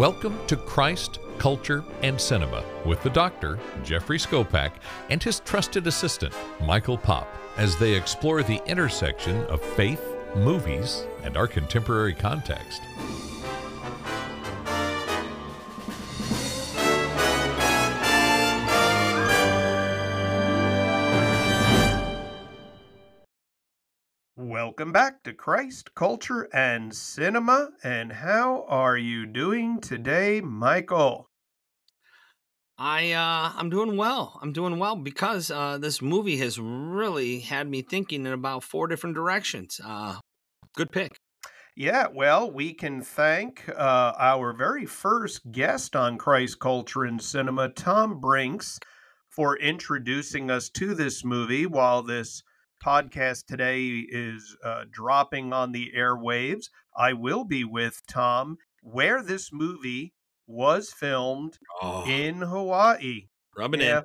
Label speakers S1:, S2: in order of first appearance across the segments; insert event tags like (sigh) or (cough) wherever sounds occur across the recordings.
S1: Welcome to Christ, Culture, and Cinema with the doctor, Jeffrey Skopak, and his trusted assistant, Michael Pop, as they explore the intersection of faith, movies, and our contemporary context.
S2: Welcome back to Christ, Culture, and Cinema. And how are you doing today, Michael?
S3: I uh I'm doing well. I'm doing well because uh this movie has really had me thinking in about four different directions. Uh good pick.
S2: Yeah, well, we can thank uh, our very first guest on Christ Culture and Cinema, Tom Brinks, for introducing us to this movie while this podcast today is uh, dropping on the airwaves. I will be with Tom where this movie was filmed
S3: Oh,
S2: in Hawaii.
S3: rubbing
S2: Yeah.
S3: in.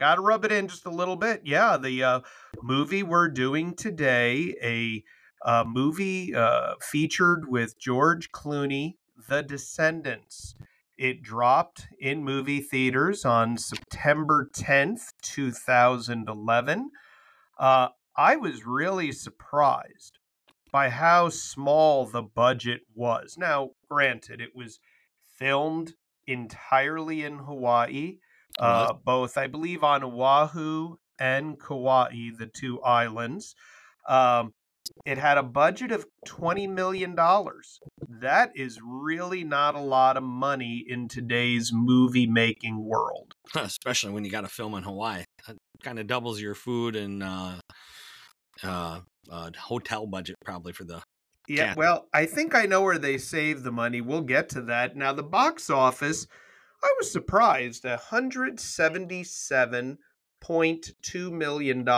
S2: Got to rub it in just a little bit. Yeah, the uh, movie we're doing today, a uh, movie uh, featured with George Clooney, The Descendants. It dropped in movie theaters on September 10th, 2011. Uh, I was really surprised by how small the budget was. Now, granted, it was filmed entirely in Hawaii, uh, both, I believe, on Oahu and Kauai, the two islands. Um, it had a budget of $20 million. That is really not a lot of money in today's movie making world.
S3: Especially when you got to film in Hawaii. Kind of doubles your food and uh uh, uh hotel budget probably for the
S2: Yeah,
S3: Yeah.
S2: well, I think I know where they save the money. We'll get to that. Now, the box office, I was surprised $177.2 million.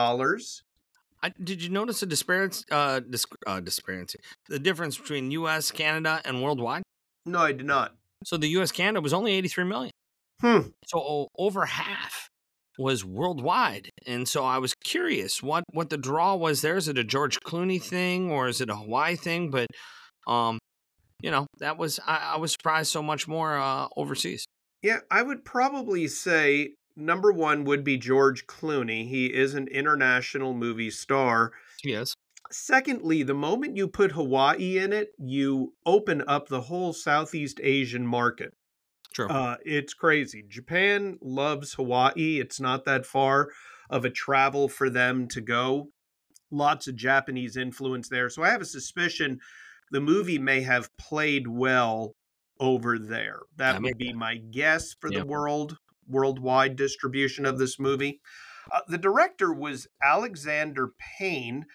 S3: I, did you notice a disparity uh, dis- uh disparity the difference between US, Canada and worldwide?
S2: No, I did not.
S3: So the US Canada was only 83 million.
S2: Hmm.
S3: So over half was worldwide. And so I was curious what what the draw was there. Is it a George Clooney thing or is it a Hawaii thing? But um, you know, that was I, I was surprised so much more uh overseas.
S2: Yeah, I would probably say number one would be George Clooney. He is an international movie star.
S3: Yes.
S2: Secondly, the moment you put Hawaii in it, you open up the whole Southeast Asian market.
S3: True.
S2: Uh, it's crazy. Japan loves Hawaii. It's not that far of a travel for them to go. Lots of Japanese influence there. So I have a suspicion the movie may have played well over there. That
S3: That
S2: would be my guess for the world worldwide distribution of this movie. Uh, the director was Alexander Payne,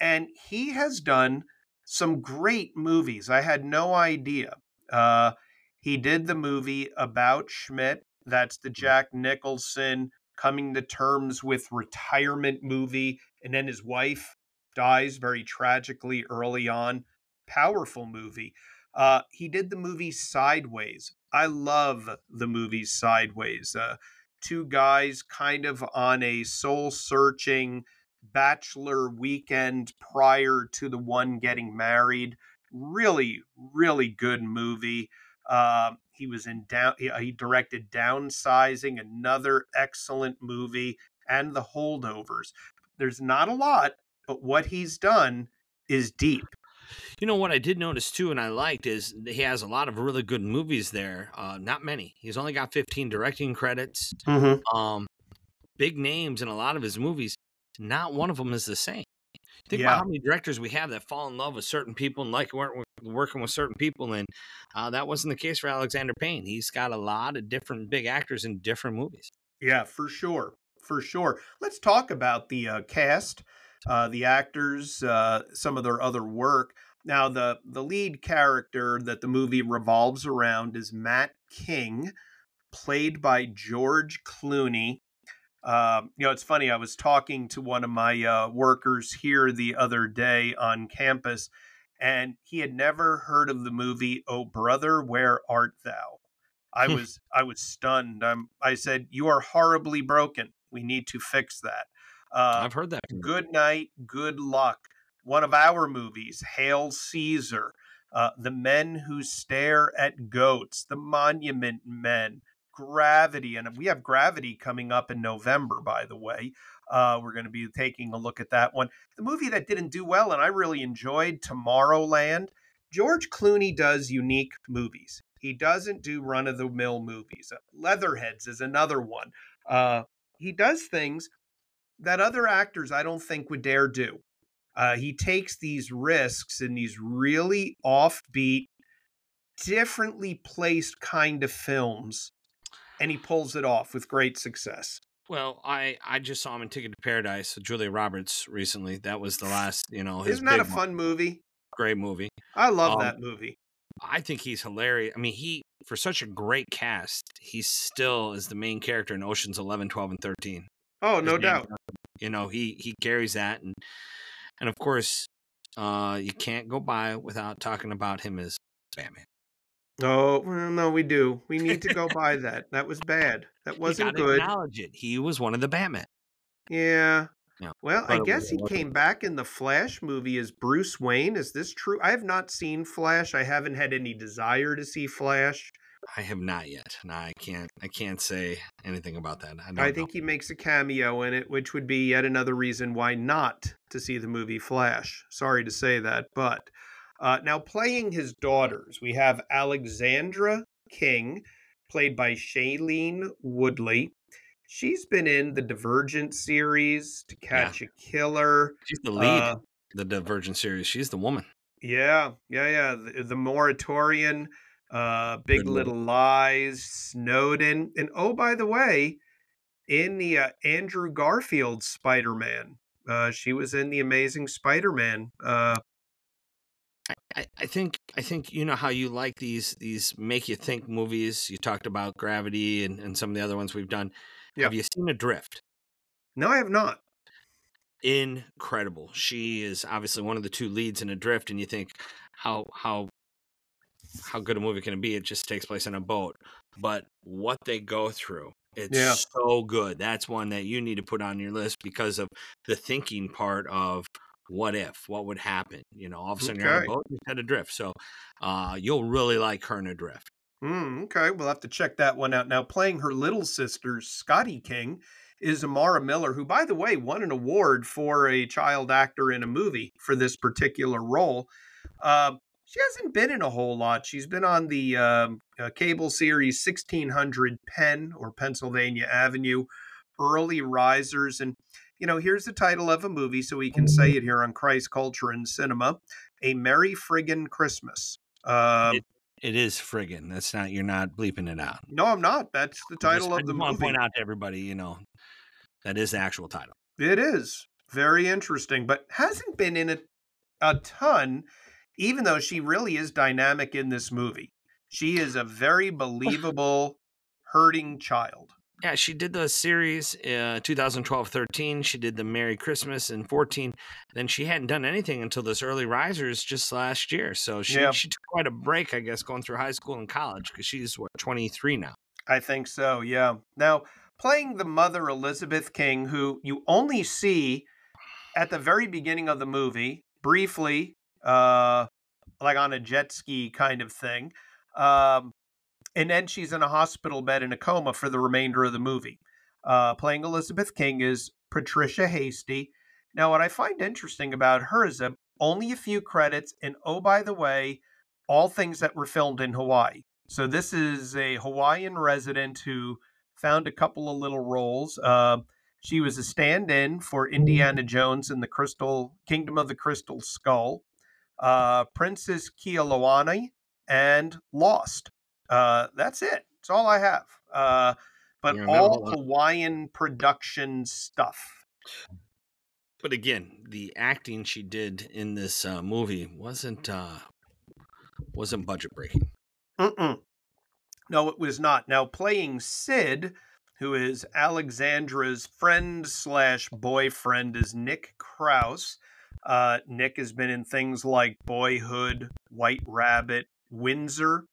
S2: and he has done some great movies. I had no idea. Uh, he did the movie about Schmidt. That's the Jack Nicholson coming to terms with retirement movie. And then his wife dies very tragically early on. Powerful movie. Uh, he did the movie Sideways. I love the movie Sideways. Uh, two guys kind of on a soul searching bachelor weekend prior to the one getting married. Really, really good movie. Uh, he was in down. He, he directed Downsizing, another excellent movie, and The Holdovers. There's not a lot, but what he's done is deep.
S3: You know what I did notice too, and I liked is he has a lot of really good movies there. Uh, not many. He's only got 15 directing credits.
S2: Mm-hmm.
S3: Um, big names in a lot of his movies. Not one of them is the same. Think
S2: Yeah.
S3: about how many directors we have that fall in love with certain people and like work, working with certain people, and uh, that wasn't the case for Alexander Payne. He's got a lot of different big actors in different movies.
S2: Yeah, for sure. For sure. Let's talk about the uh, cast, uh, the actors, uh, some of their other work. Now, the, the lead character that the movie revolves around is Matt King, played by George Clooney. Um, you know, it's funny. I was talking to one of my uh, workers here the other day on campus, and he had never heard of the movie "Oh Brother, Where Art Thou." I was I was stunned. I'm, I said, "You are horribly broken. We need to fix that." Uh,
S3: I've heard that.
S2: Good Night, Good Luck. One of our movies, Hail Caesar. uh, The Men Who Stare at Goats, The Monument Men, Gravity. And we have Gravity coming up in November, by the way. Uh, we're going to be taking a look at that one. The movie that didn't do well, and I really enjoyed Tomorrowland. George Clooney does unique movies. He doesn't do run of the mill movies. Leatherheads is another one. Uh, he does things that other actors I don't think would dare do. Uh, he takes these risks in these really offbeat, differently placed kind of films, and he pulls it off with great success.
S3: Well, I I just saw him in Ticket to Paradise with Julia Roberts recently. That was the last, you know.
S2: His Isn't that a fun movie?
S3: Great movie.
S2: I love um, that movie.
S3: I think he's hilarious. I mean, he for such a great cast, he still is the main character in Ocean's 11, 12, and 13.
S2: Oh, no doubt.
S3: You know, he he carries that and and of course, uh you can't go by without talking about him as Batman.
S2: Oh, well, no, we do. We need to go (laughs) by that. That was bad. That wasn't good.
S3: Acknowledge it. He was one of the Batman.
S2: Yeah. Well, I guess he came back in the Flash movie as Bruce Wayne. Is this true? I have not seen Flash. I haven't had any desire to see Flash.
S3: I have not yet. No, I can't. I can't say anything about that.
S2: I, I think he makes a cameo in it, which would be yet another reason why not to see the movie Flash. Sorry to say that, but uh, now playing his daughters, we have Alexandra King, played by Shailene Woodley. She's been in the Divergent series, To Catch yeah. a Killer.
S3: She's the lead. Uh, the Divergent series. She's the woman.
S2: Yeah, yeah, yeah. The, the Mauritanian, uh, Big Good Little Lies, Snowden, and oh, by the way, in the uh, Andrew Garfield Spider Man, uh, she was in the Amazing Spider Man. Uh,
S3: I, I think I think you know how you like these these make you think movies. You talked about Gravity and, and some of the other ones we've done. Have you seen Adrift?
S2: No, I have not.
S3: Incredible. She is obviously one of the two leads in Adrift, and you think how how how good a movie can it be? It just takes place on a boat, but what they go through, it's yeah. so good. That's one that you need to put on your list because of the thinking part of what if, what would happen. You know, all of a sudden okay. you're on a boat, and you head adrift. So uh, you'll really like her in Adrift.
S2: Mm, okay, we'll have to check that one out. Now, playing her little sister, Scotty King, is Amara Miller, who, by the way, won an award for a child actor in a movie for this particular role. Uh, she hasn't been in a whole lot. She's been on the uh, uh, cable series 1600 Penn or Pennsylvania Avenue, Early Risers. And, you know, here's the title of a movie, so we can say it here on Christ Culture and Cinema A Merry Friggin' Christmas. Uh,
S3: it, it is friggin'. That's not. You're not bleeping it out.
S2: No, I'm not. That's the title just, of the movie. I want
S3: to point out to everybody, you know, that is the actual title.
S2: It is very interesting, but hasn't been in it a ton. Even though she really is dynamic in this movie, she is a very (sighs) believable hurting child.
S3: Yeah, she did the series uh, 2012 13. She did the Merry Christmas in 14. Then she hadn't done anything until this Early Risers just last year. So she, yeah. she took quite a break, I guess, going through high school and college because she's, what, 23 now?
S2: I think so, yeah. Now, playing the mother, Elizabeth King, who you only see at the very beginning of the movie, briefly, uh, like on a jet ski kind of thing. Um, and then she's in a hospital bed in a coma for the remainder of the movie. Uh, playing Elizabeth King is Patricia Hastie. Now, what I find interesting about her is that only a few credits, and oh, by the way, all things that were filmed in Hawaii. So this is a Hawaiian resident who found a couple of little roles. Uh, she was a stand-in for Indiana Jones in the Crystal Kingdom of the Crystal Skull, uh, Princess Kaiulani, and Lost. Uh, that's it. It's all I have. Uh, but all Hawaiian production stuff.
S3: But again, the acting she did in this uh, movie wasn't uh, wasn't budget breaking.
S2: Mm-mm. No, it was not. Now playing Sid, who is Alexandra's friend slash boyfriend, is Nick Krause. Uh, Nick has been in things like Boyhood, White Rabbit, Windsor,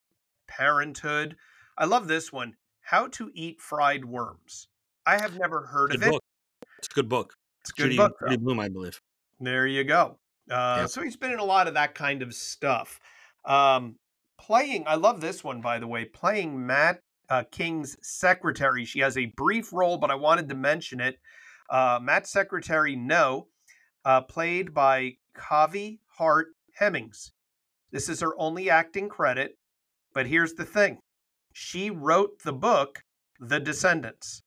S2: Parenthood. I love this one. How to Eat Fried Worms. I have never heard
S3: good
S2: of
S3: book. it. It's a good book.
S2: It's a good Judy, book.
S3: Judy Blume, I believe.
S2: There you go. Uh, yep. So he's been in a lot of that kind of stuff. Um, playing, I love this one, by the way, playing Matt uh, King's secretary. She has a brief role, but I wanted to mention it. Uh, Matt Secretary No, uh, played by Kaui Hart Hemmings. This is her only acting credit, but here's the thing she wrote the book, The Descendants.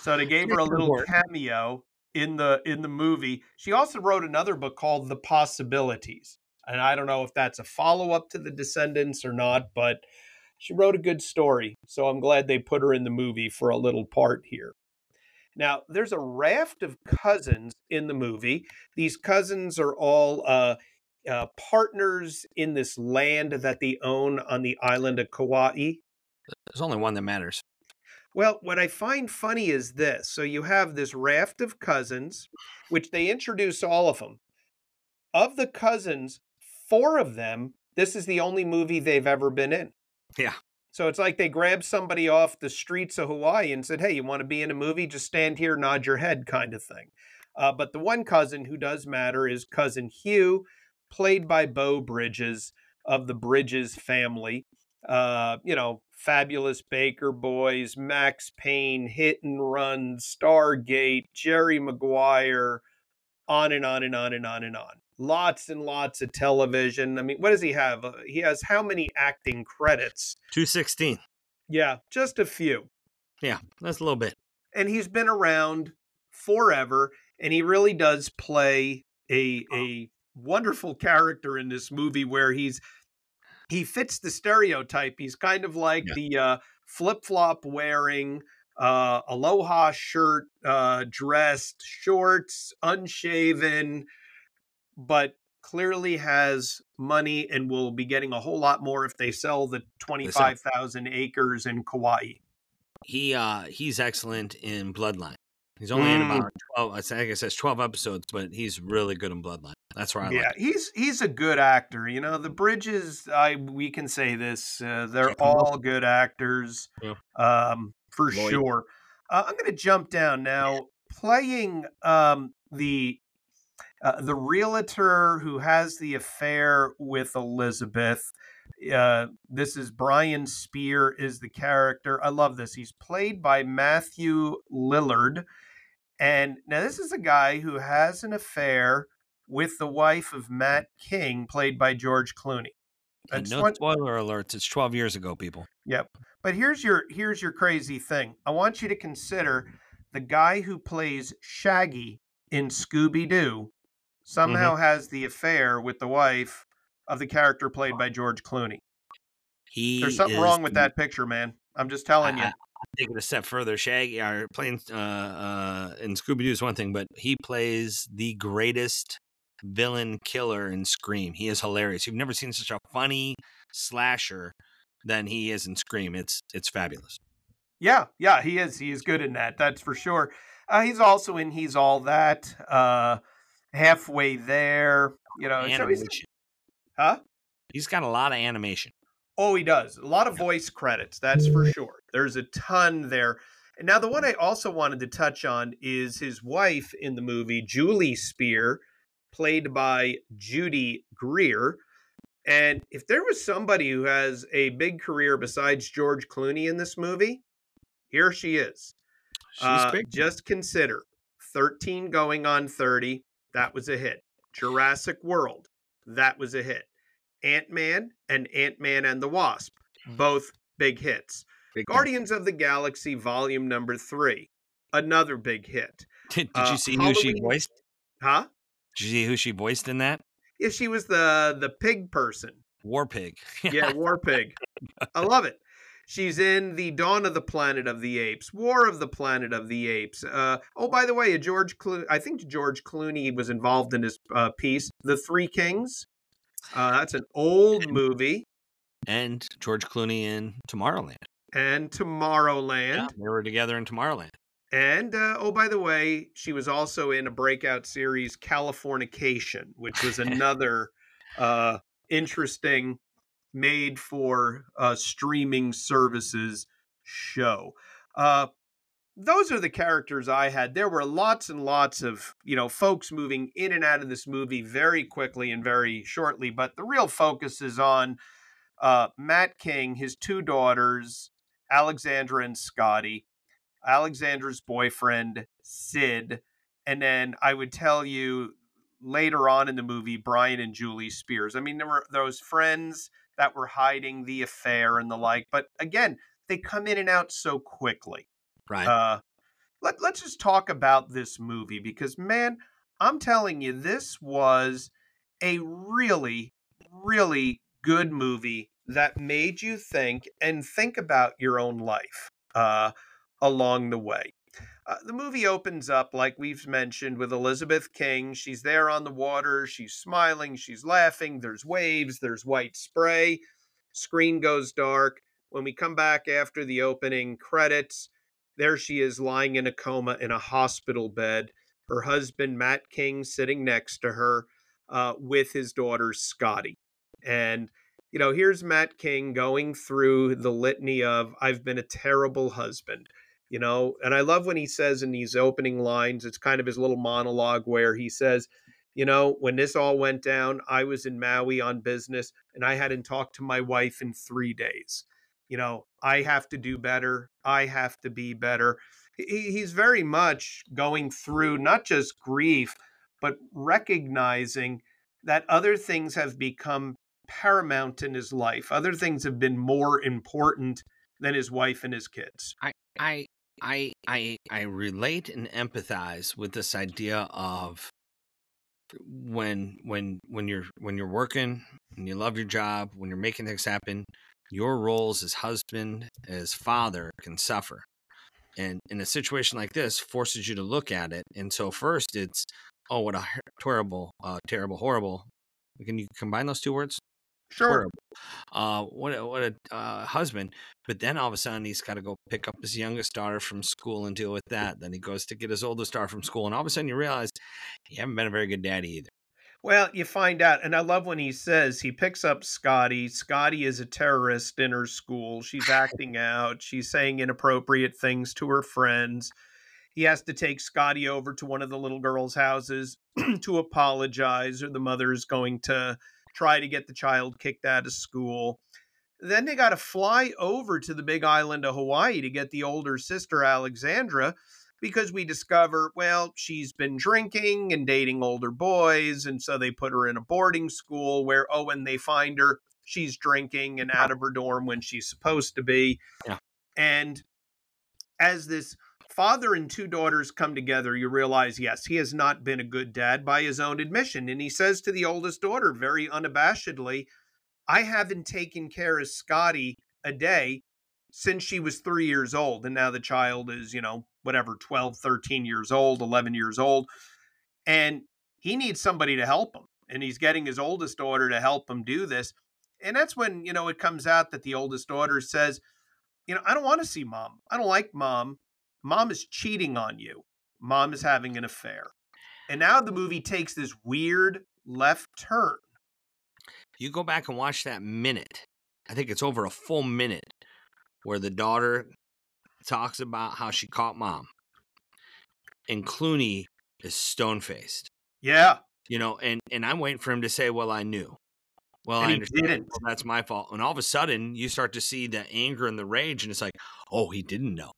S2: So they gave her a little cameo in the in the movie. She also wrote another book called The Possibilities. And I don't know if that's a follow-up to The Descendants or not, but she wrote a good story. So I'm glad they put her in the movie for a little part here. Now, there's a raft of cousins in the movie. These cousins are all uh, uh, partners in this land that they own on the island of Kauai.
S3: There's only one that matters.
S2: Well, what I find funny is this. So you have this raft of cousins, which they introduce all of them. Of the cousins, four of them, this is the only movie they've ever been in.
S3: Yeah.
S2: So it's like they grabbed somebody off the streets of Hawaii and said, hey, you want to be in a movie? Just stand here, nod your head, kind of thing. Uh, but the one cousin who does matter is cousin Hugh, played by Beau Bridges of the Bridges family. Uh, you know, Fabulous Baker Boys, Max Payne, Hit and Run, Stargate, Jerry Maguire, on and on and on and on and on. Lots and lots of television. I mean, what does he have? Uh, he has how many acting credits?
S3: 216.
S2: Yeah, just a few.
S3: Yeah, that's a little bit.
S2: And he's been around forever, and he really does play a a wonderful character in this movie where he's he fits the stereotype. He's kind of like yeah. the uh, flip flop wearing, uh, aloha shirt, uh, dressed, shorts, unshaven, but clearly has money and will be getting a whole lot more if they sell the 25,000 acres in Kauai.
S3: He uh he's excellent in Bloodline. He's only mm. in about 12 I think it says 12 episodes, but he's really good in Bloodline. That's where I
S2: yeah,
S3: like
S2: he's he's a good actor. You know, the Bridges. I we can say this. Uh, they're all good actors, yeah. um, for Lloyd. sure. Uh, I'm going to jump down now. Playing um, the uh, the realtor who has the affair with Elizabeth. Uh, this is Brian Speer is the character. I love this. He's played by Matthew Lillard. And now this is a guy who has an affair with the wife of Matt King, played by George Clooney.
S3: And no spoiler alerts. It's 12 years ago, people.
S2: Yep. But here's your here's your crazy thing. I want you to consider the guy who plays Shaggy in Scooby Doo somehow mm-hmm. has the affair with the wife of the character played by George Clooney.
S3: He
S2: There's something wrong with that picture, man. I'm just telling I, you.
S3: Take it a step further. Shaggy, or playing uh, uh, in Scooby Doo is one thing, but he plays the greatest villain killer in Scream. He is hilarious. You've never seen such a funny slasher than he is in Scream. It's it's fabulous.
S2: Yeah, yeah, he is. He is good in that. That's for sure. Uh, he's also in He's All That. Uh, halfway there, you know.
S3: So he's,
S2: huh?
S3: He's got a lot of animation.
S2: Oh, he does. A lot of voice credits. That's for sure. There's a ton there. And now the one I also wanted to touch on is his wife in the movie, Julie Speer, played by Judy Greer. And if there was somebody who has a big career besides George Clooney in this movie, here she is. She's Uh, just consider 13 going on 30. That was a hit. Jurassic World. That was a hit. Ant Man and Ant Man and the Wasp. Both big hits. Big Guardians of the Galaxy Volume Number Three. Another big hit.
S3: Did, did uh, you see Halloween... who she voiced?
S2: Huh?
S3: Did you see who she voiced in that?
S2: Yeah, she was the the pig person.
S3: War pig. (laughs)
S2: yeah, war pig. I love it. She's in the Dawn of the Planet of the Apes, War of the Planet of the Apes. Uh, oh, by the way, a George Clo- I think George Clooney was involved in this uh, piece, The Three Kings. Uh, that's an old movie.
S3: And George Clooney in Tomorrowland.
S2: And Tomorrowland. Yeah,
S3: they were together in Tomorrowland.
S2: And uh, oh, by the way, she was also in a breakout series, Californication, which was (laughs) another uh, interesting made for uh, streaming services show. Those are the characters I had. There were lots and lots of, you know, folks moving in and out of this movie very quickly and very shortly, but the real focus is on uh, Matt King, his two daughters, Alexandra and Scotty, Alexandra's boyfriend, Sid, and then I would tell you later on in the movie, Brian and Julie Speers. I mean, there were those friends that were hiding the affair and the like, but again, they come in and out so quickly.
S3: Right.
S2: Uh, let, let's just talk about this movie because, man, I'm telling you, this was a really, really good movie that made you think and think about your own life uh, along the way. Uh, the movie opens up, like we've mentioned, with Elizabeth King. She's there on the water. She's smiling. She's laughing. There's waves. There's white spray. Screen goes dark. When we come back after the opening credits, there she is lying in a coma in a hospital bed. Her husband, Matt King, sitting next to her uh, with his daughter, Scotty. And, you know, here's Matt King going through the litany of, I've been a terrible husband. You know, and I love when he says in these opening lines, it's kind of his little monologue where he says, you know, when this all went down, I was in Maui on business and I hadn't talked to my wife in three days you know, I have to do better. I have to be better. He's very much going through not just grief, but recognizing that other things have become paramount in his life. Other things have been more important than his wife and his kids.
S3: I I I I I relate and empathize with this idea of when when when you're when you're working and you love your job, when you're making things happen, your roles as husband, as father can suffer. And in a situation like this, forces you to look at it. And so, first, it's, oh, what a terrible, uh, terrible, horrible. Can you combine those two words?
S2: Sure.
S3: Uh, what a, what a uh, husband. But then all of a sudden, he's got to go pick up his youngest daughter from school and deal with that. Then he goes to get his oldest daughter from school. And all of a sudden, you realize you haven't been a very good daddy either.
S2: Well, you find out, and I love when he says he picks up Scotty. Scotty is a terrorist in her school. She's acting out. She's saying inappropriate things to her friends. He has to take Scotty over to one of the little girls' houses (clears throat) to apologize, or the mother is going to try to get the child kicked out of school. Then they got to fly over to the big island of Hawaii to get the older sister, Alexandra because we discover, well, she's been drinking and dating older boys. And so they put her in a boarding school where, oh, when they find her, she's drinking and out of her dorm when she's supposed to be.
S3: Yeah.
S2: And as this father and two daughters come together, you realize, yes, he has not been a good dad by his own admission. And he says to the oldest daughter very unabashedly, I haven't taken care of Scotty a day since she was three years old. And now the child is, you know, whatever, 12, 13 years old, 11 years old. And he needs somebody to help him. And he's getting his oldest daughter to help him do this. And that's when, you know, it comes out that the oldest daughter says, you know, I don't want to see mom. I don't like mom. Mom is cheating on you. Mom is having an affair. And now the movie takes this weird left turn.
S3: You go back and watch that minute. I think it's over a full minute where the daughter talks about how she caught mom. And Clooney is stone faced.
S2: Yeah.
S3: You know, and and I'm waiting for him to say, "Well, I knew." Well,
S2: and
S3: I understand.
S2: Well,
S3: that's my fault. And all of a sudden, you start to see the anger and the rage, and it's like, "Oh, he didn't know."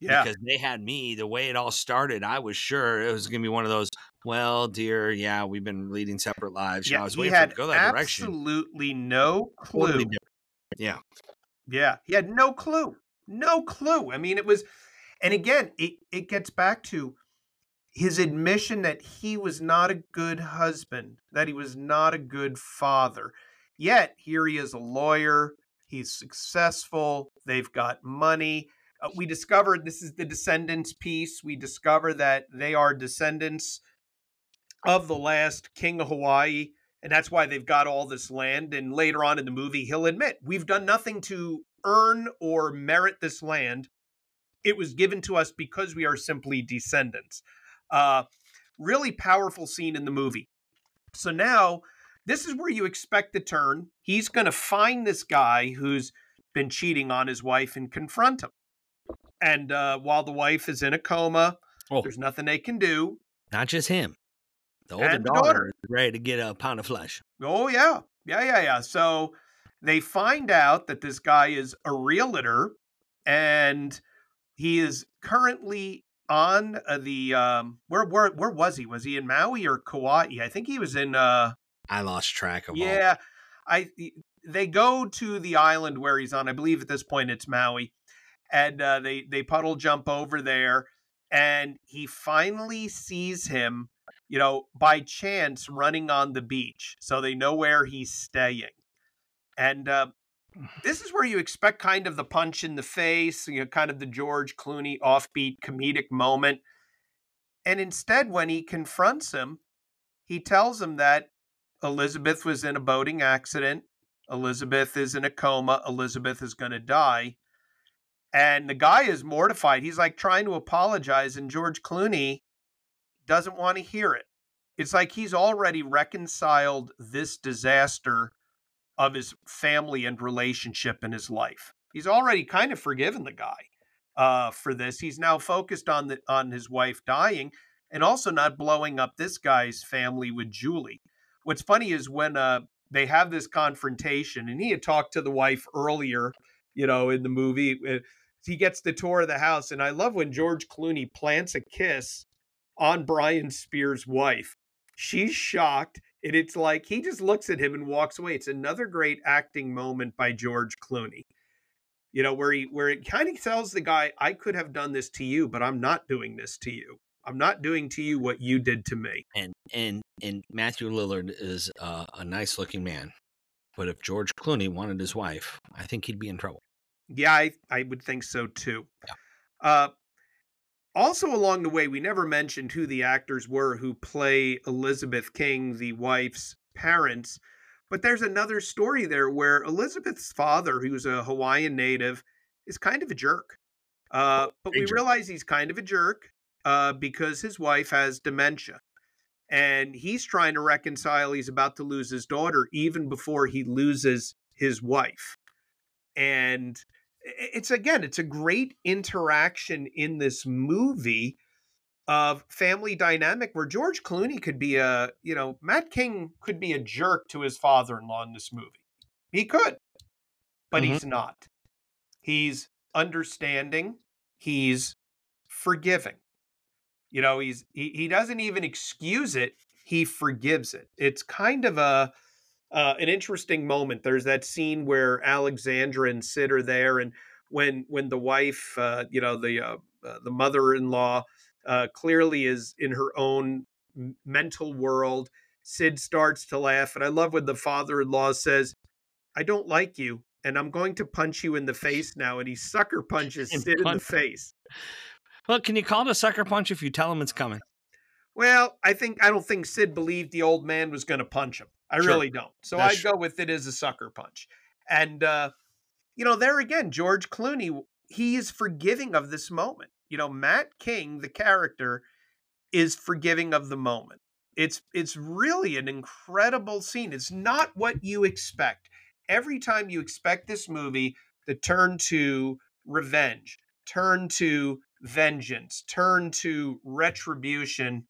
S2: Yeah.
S3: Because they had me. The way it all started, I was sure it was going to be one of those. Well, dear, yeah, we've been leading separate lives.
S2: Yeah,
S3: I was
S2: he
S3: waiting
S2: had
S3: to go that direction.
S2: Absolutely no clue.
S3: Totally yeah.
S2: Yeah, he had no clue. No clue. I mean, it was, and again, it, it gets back to his admission that he was not a good husband, that he was not a good father. Yet, here he is a lawyer. He's successful. They've got money. Uh, we discovered this is the descendants piece. We discover that they are descendants of the last king of Hawaii and that's why they've got all this land. And later on in the movie, he'll admit, we've done nothing to earn or merit this land. It was given to us because we are simply descendants. Uh, really powerful scene in the movie. So now, this is where you expect the turn. He's going to find this guy who's been cheating on his wife and confront him. And uh, while the wife is in a coma,
S3: Oh.
S2: there's nothing they can do.
S3: Not just him. The older daughter,
S2: daughter.
S3: is ready to get a pound of flesh.
S2: Oh yeah, yeah, yeah, yeah. So they find out that this guy is a realtor, and he is currently on uh, the um, where where where was he? Was he in Maui or Kauai? I think he was in. uh
S3: I lost track of all.
S2: Yeah, I. They go to the island where he's on. I believe at this point it's Maui, and uh, they they puddle jump over there, and he finally sees him you know, by chance running on the beach. So they know where he's staying. And uh, this is where you expect kind of the punch in the face, you know, kind of the George Clooney offbeat comedic moment. And instead, when he confronts him, he tells him that Elizabeth was in a boating accident. Elizabeth is in a coma. Elizabeth is going to die. And the guy is mortified. He's like trying to apologize. And George Clooney doesn't want to hear it. It's like he's already reconciled this disaster of his family and relationship in his life. He's already kind of forgiven the guy uh, for this. He's now focused on the on his wife dying and also not blowing up this guy's family with Julie. What's funny is when uh, they have this confrontation, and he had talked to the wife earlier, you know, in the movie. uh, He gets the tour of the house, and I love when George Clooney plants a kiss on Brian Speers' wife. She's shocked. And it's like he just looks at him and walks away. It's another great acting moment by George Clooney. You know, where he where it kind of tells the guy, I could have done this to you, but I'm not doing this to you. I'm not doing to you what you did to me.
S3: And and and Matthew Lillard is uh, a nice looking man, but if George Clooney wanted his wife, I think he'd be in trouble.
S2: Yeah, I, I would think so too. Uh, also, along the way, we never mentioned who the actors were who play Elizabeth King, the wife's parents. But there's another story there where Elizabeth's father, who's a Hawaiian native, is kind of a jerk. Uh, but we realize he's kind of a jerk uh, because his wife has dementia. And he's trying to reconcile. He's about to lose his daughter even before he loses his wife. And it's again, it's a great interaction in this movie of family dynamic where George Clooney could be a, you know, Matt King could be a jerk to his father in this movie. He could, but
S3: Mhm.
S2: he's not. He's understanding, he's forgiving. You know, he's he, he doesn't even excuse it, he forgives it. It's kind of a uh, an interesting moment. There's that scene where Alexandra and Sid are there, and when when the wife, uh, you know, the uh, uh, the mother-in-law, uh, clearly is in her own mental world. Sid starts to laugh, and I love when the father-in-law says, "I don't like you, and I'm going to punch you in the face now." And he sucker (laughs) punches Sid in the face.
S3: Well, can you call it a sucker punch if you tell him it's coming?
S2: Well, I think I don't think Sid believed the old man was going to punch him. I
S3: Sure.
S2: really don't. So
S3: That's
S2: I'd go with it as a sucker punch. And uh, you know, there again, George Clooney, he is forgiving of this moment. You know, Matt King, the character, is forgiving of the moment. It's it's really an incredible scene. It's not what you expect. Every time you expect this movie to turn to revenge, turn to vengeance, turn to retribution,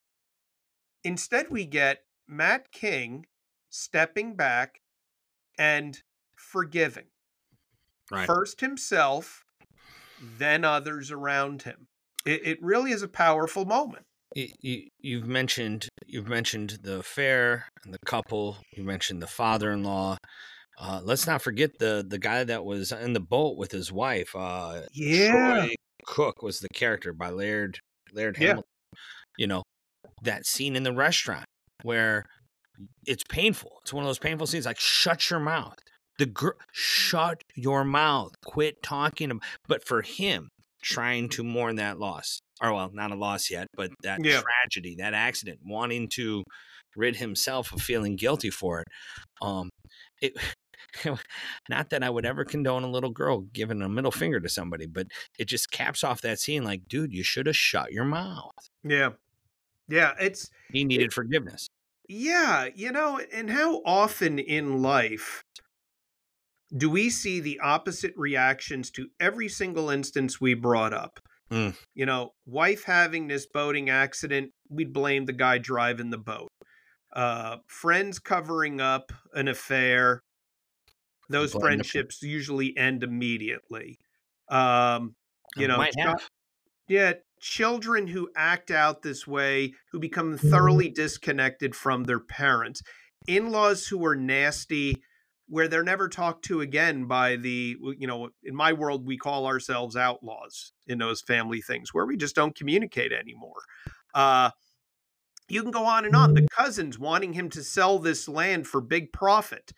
S2: instead we get Matt King stepping back and forgiving.
S3: Right.
S2: First himself, then others around him. It, it really is a powerful moment.
S3: you, you, you've mentioned you've mentioned the affair and the couple. You mentioned the father-in-law. Uh, let's not forget the the guy that was in the boat with his wife. Uh, Troy Cook was the character by Laird Laird
S2: Yeah.
S3: Hamilton. You know that scene in the restaurant where it's painful. It's one of those painful scenes. Like shut your mouth. The girl, shut your mouth. Quit talking. But for him, trying to mourn that loss, or well, not a loss yet, but that
S2: Yeah.
S3: tragedy, that accident, wanting to rid himself of feeling guilty for it. Um, it. (laughs) Not that I would ever condone a little girl giving a middle finger to somebody, but it just caps off that scene like, dude, you should have shut your mouth.
S2: Yeah. Yeah, it's
S3: He needed forgiveness.
S2: Yeah, you know, and how often in life do we see the opposite reactions to every single instance we brought up.
S3: Mm.
S2: You know, wife having this boating accident, we'd blame the guy driving the boat. Uh, friends covering up an affair, those
S3: Blame the-
S2: friendships usually end immediately. Um, you know,
S3: Might have.
S2: yeah, children who act out this way, who become
S3: Mm-hmm.
S2: thoroughly disconnected from their parents, in laws who are nasty, where they're never talked to again by the, you know, in my world, we call ourselves outlaws in those family things where we just don't communicate anymore. Uh, you can go on and on. The cousins wanting him to sell this land for big profit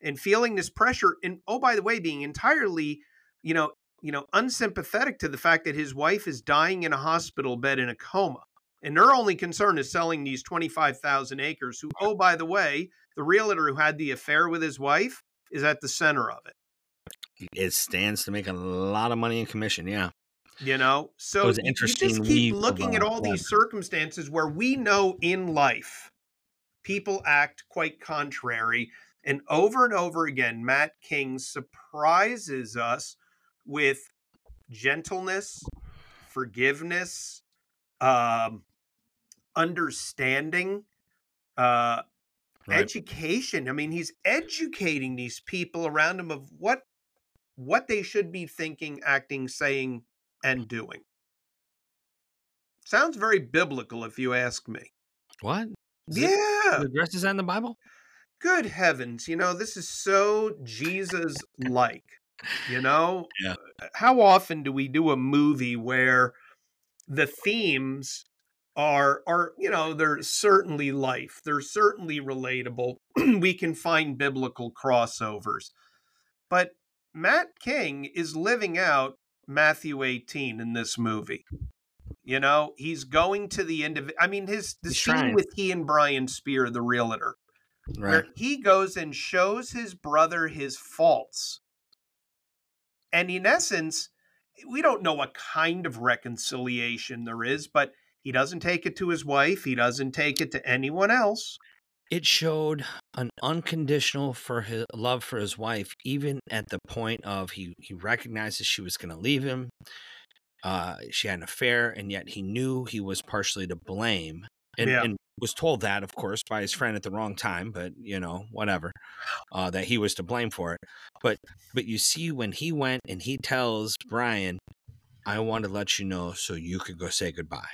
S2: and feeling this pressure. And oh, by the way, being entirely, you know, you know, unsympathetic to the fact that his wife is dying in a hospital bed in a coma. And their only concern is selling these 25,000 acres, who, oh, by the way, the realtor who had the affair with his wife is at the center of it,
S3: It stands to make a lot of money in commission. Yeah.
S2: you know? So you, just keep looking at all
S3: yeah.
S2: these circumstances where we know in life people act quite contrary. And over and over again, Matt King surprises us with gentleness, forgiveness, um, understanding, uh,
S3: Right.
S2: education. I mean, he's educating these people around him of what what they should be thinking, acting, saying, and doing. Sounds very biblical, if you ask me.
S3: What? Is it-
S2: Yeah.
S3: The address is that in the Bible?
S2: Good heavens. You know, this is so Jesus like. You know?
S3: Yeah.
S2: Uh, how often do we do a movie where the themes are are, you know, they're certainly life. They're certainly relatable. (clears throat) we can find biblical crossovers. But Matt King is living out Matthew 18 in this movie. You know, he's going to the end of I mean, his the
S3: He's
S2: scene
S3: trying.
S2: with he and Brian Speer, the realtor
S3: Right.
S2: where he goes and shows his brother his faults. And in essence, we don't know what kind of reconciliation there is, but he doesn't take it to his wife, he doesn't take it to anyone else.
S3: It showed an unconditional for his love for his wife, even at the point of he he recognizes she was going to leave him. Uh, she had an affair, and yet he knew he was partially to blame, and,
S2: Yeah.
S3: and was told that, of course, by his friend at the wrong time. But you know, whatever, uh, that he was to blame for it. But but you see, when he went and he tells Brian, "I want to let you know so you could go say goodbye."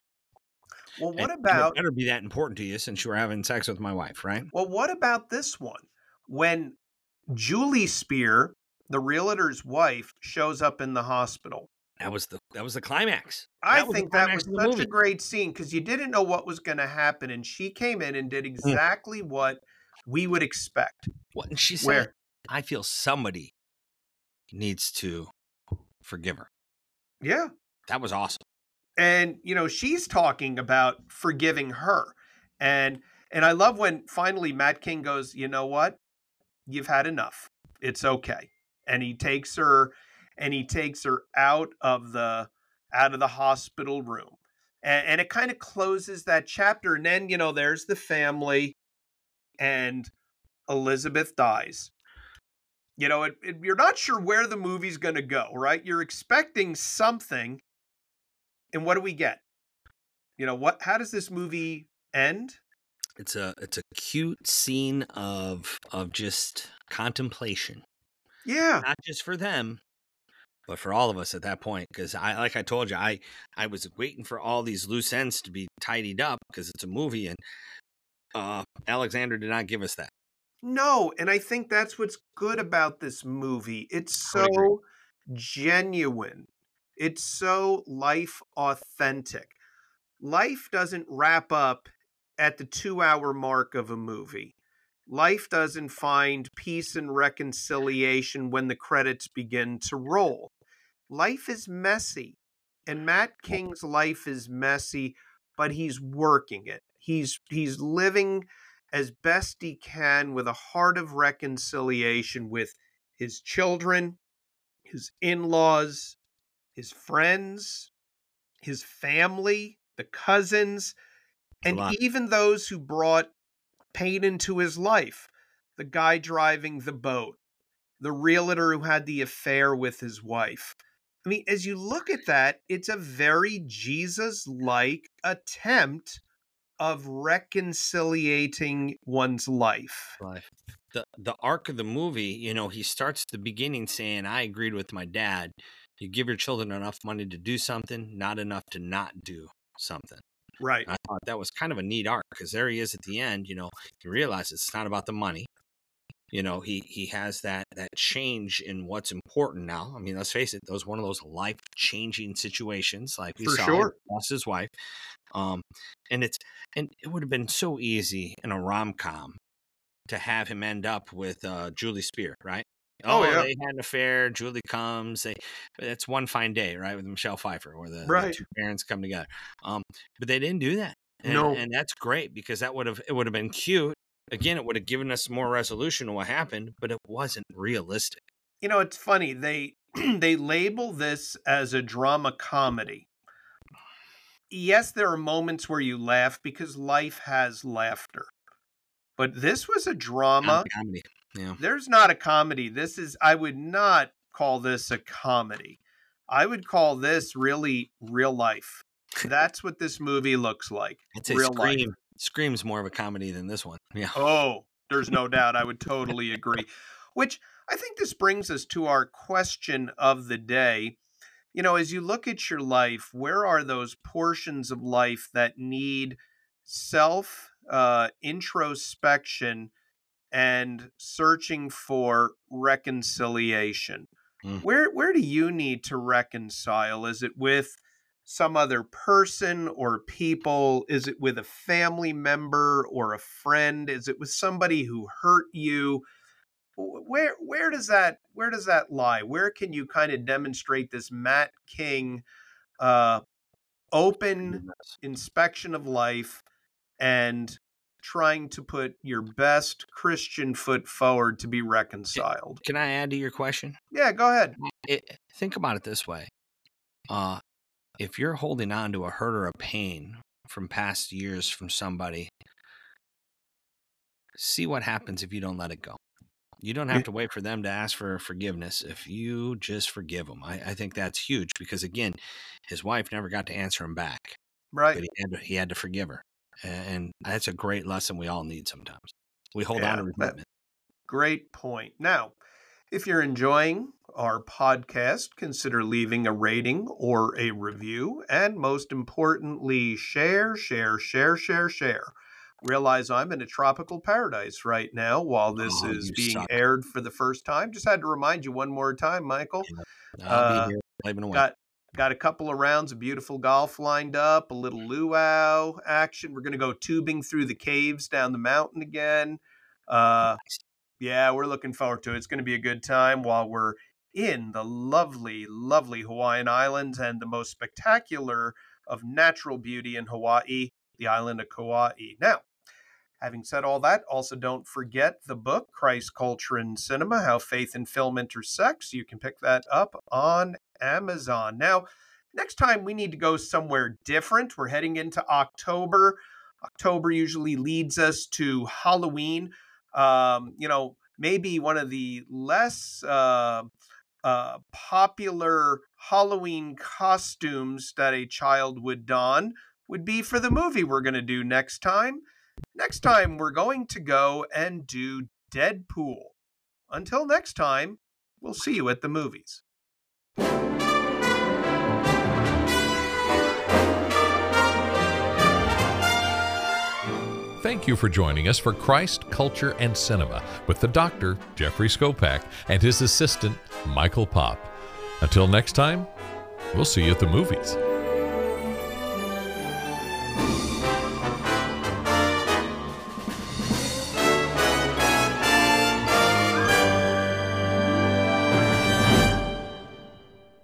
S2: Well, what
S3: And it
S2: about
S3: better be that important to you since you were having sex with my wife, right?
S2: well, what about this one? When Julie Speer, the realtor's wife, shows up in the hospital.
S3: That was the that was the climax.
S2: I
S3: That was the
S2: think that was such
S3: movie.
S2: a great scene because you didn't know what was going to happen, and she came in and did
S3: Mm.
S2: exactly what we would expect.
S3: What and she said,
S2: Where
S3: "I feel somebody needs to forgive her."
S2: yeah,
S3: That was awesome.
S2: and you know she's talking about forgiving her, and and I love when finally Matt King goes, you know what, you've had enough. It's okay, and he takes her and he takes her out of the out of the hospital room, and, and it kind of closes that chapter. And then you know there's the family, and Elizabeth dies. You know, it, it, you're not sure where the movie's going to go, right? You're expecting something, and what do we get? You know what? How does this movie end?
S3: It's a it's a cute scene of of just contemplation,
S2: Yeah,
S3: not just for them, but for all of us at that point. Because I, like I told you, I I was waiting for all these loose ends to be tidied up because it's a movie, and uh, Alexander did not give us that.
S2: no, and I think that's what's good about this movie. It's
S3: I would agree.
S2: so genuine. It's so life authentic. Life doesn't wrap up at the two hour mark of a movie. Life doesn't find peace and reconciliation when the credits begin to roll. Life is messy, and Matt King's life is messy, but he's working it. He's he's living as best he can with a heart of reconciliation with his children, his in-laws, his friends, his family, the cousins, and even those who brought pain into his life. The guy driving the boat, the realtor who had the affair with his wife. I mean, as you look at that, it's a very Jesus like attempt of reconciliating one's life.
S3: Life. The the arc of the movie, you know, he starts the beginning saying, I agreed with my dad. You give your children enough money to do something, not enough to not do something.
S2: Right.
S3: I thought that was kind of a neat arc because there he is at the end. You know, he realizes it's not about the money. You know, he he has that that change in what's important now. I mean, let's face it; those one of those life changing situations, like we
S2: For
S3: saw,
S2: sure.
S3: lost his wife. Um, and it's and it would have been so easy in a rom com to have him end up with uh, Julie Speer, right?
S2: Oh, yeah.
S3: they had an affair. Julie comes. They it's one fine day, right, with Michelle Pfeiffer, where the, the two parents come together. Um, but they didn't do that. And,
S2: No.
S3: and that's great because that would have it would have been cute. Again, it would have given us more resolution to what happened, but it wasn't realistic.
S2: You know, it's funny. They (clears throat) they label this as a drama comedy. Yes, there are moments where you laugh because life has laughter. But this was a drama.
S3: Comedy. Yeah.
S2: There's not a comedy. This is I would not call this a comedy. I would call this really real life. (laughs) That's what this movie looks like.
S3: Say
S2: real life.
S3: Scream Scream's more of a comedy than this one. (laughs) Yeah.
S2: Oh, there's no doubt. I would totally agree. Which I think this brings us to our question of the day. You know, as you look at your life, where are those portions of life that need self uh, introspection and searching for reconciliation?
S3: Mm.
S2: Where where do you need to reconcile? Is it with some other person or people? Is it with a family member or a friend? Is it with somebody who hurt you? Where where does that where does that lie? Where can you kind of demonstrate this Matt King uh, open inspection of life and trying to put your best Christian foot forward to be reconciled?
S3: Can I add to your question?
S2: Yeah, go ahead.
S3: it, think about it this way uh if you're holding on to a hurt or a pain from past years from somebody see what happens if you don't let it go. You don't have to wait for them to ask for forgiveness if you just forgive them i, I think that's huge because again his wife never got to answer him back
S2: Right.
S3: but he had to, he had to forgive her and that's a great lesson we all need sometimes. We hold
S2: Yeah,
S3: on to resentment.
S2: Great point. Now, if you're enjoying our podcast, consider leaving a rating or a review. And most importantly, share, share, share, share, share. Realize I'm in a tropical paradise right now while this
S3: Oh,
S2: is being
S3: suck.
S2: aired for the first time. Just had to remind you one more time, Michael.
S3: i'll
S2: Uh,
S3: be here slaving away
S2: Got got a couple of rounds of beautiful golf lined up, a little luau action. We're gonna go tubing through the caves down the mountain again. Uh, yeah, we're looking forward to it. It's going to be a good time while we're in the lovely, lovely Hawaiian Islands and the most spectacular of natural beauty in Hawaii, the island of Kauai. Now, having said all that, also don't forget the book, Christ, Culture, and Cinema How Faith and Film Intersects. You can pick that up on Amazon. Now, next time we need to go somewhere different. We're heading into October. October usually leads us to Halloween um, you know, maybe one of the less uh, uh, popular Halloween costumes that a child would don would be for the movie we're going to do next time. Next time, we're going to go and do Deadpool. Until next time, we'll see you at the movies.
S1: Thank you for joining us for Christ, Culture, and Cinema with the doctor, Jeffrey Skopak, and his assistant, Michael Pop. Until next time, we'll see you at the movies.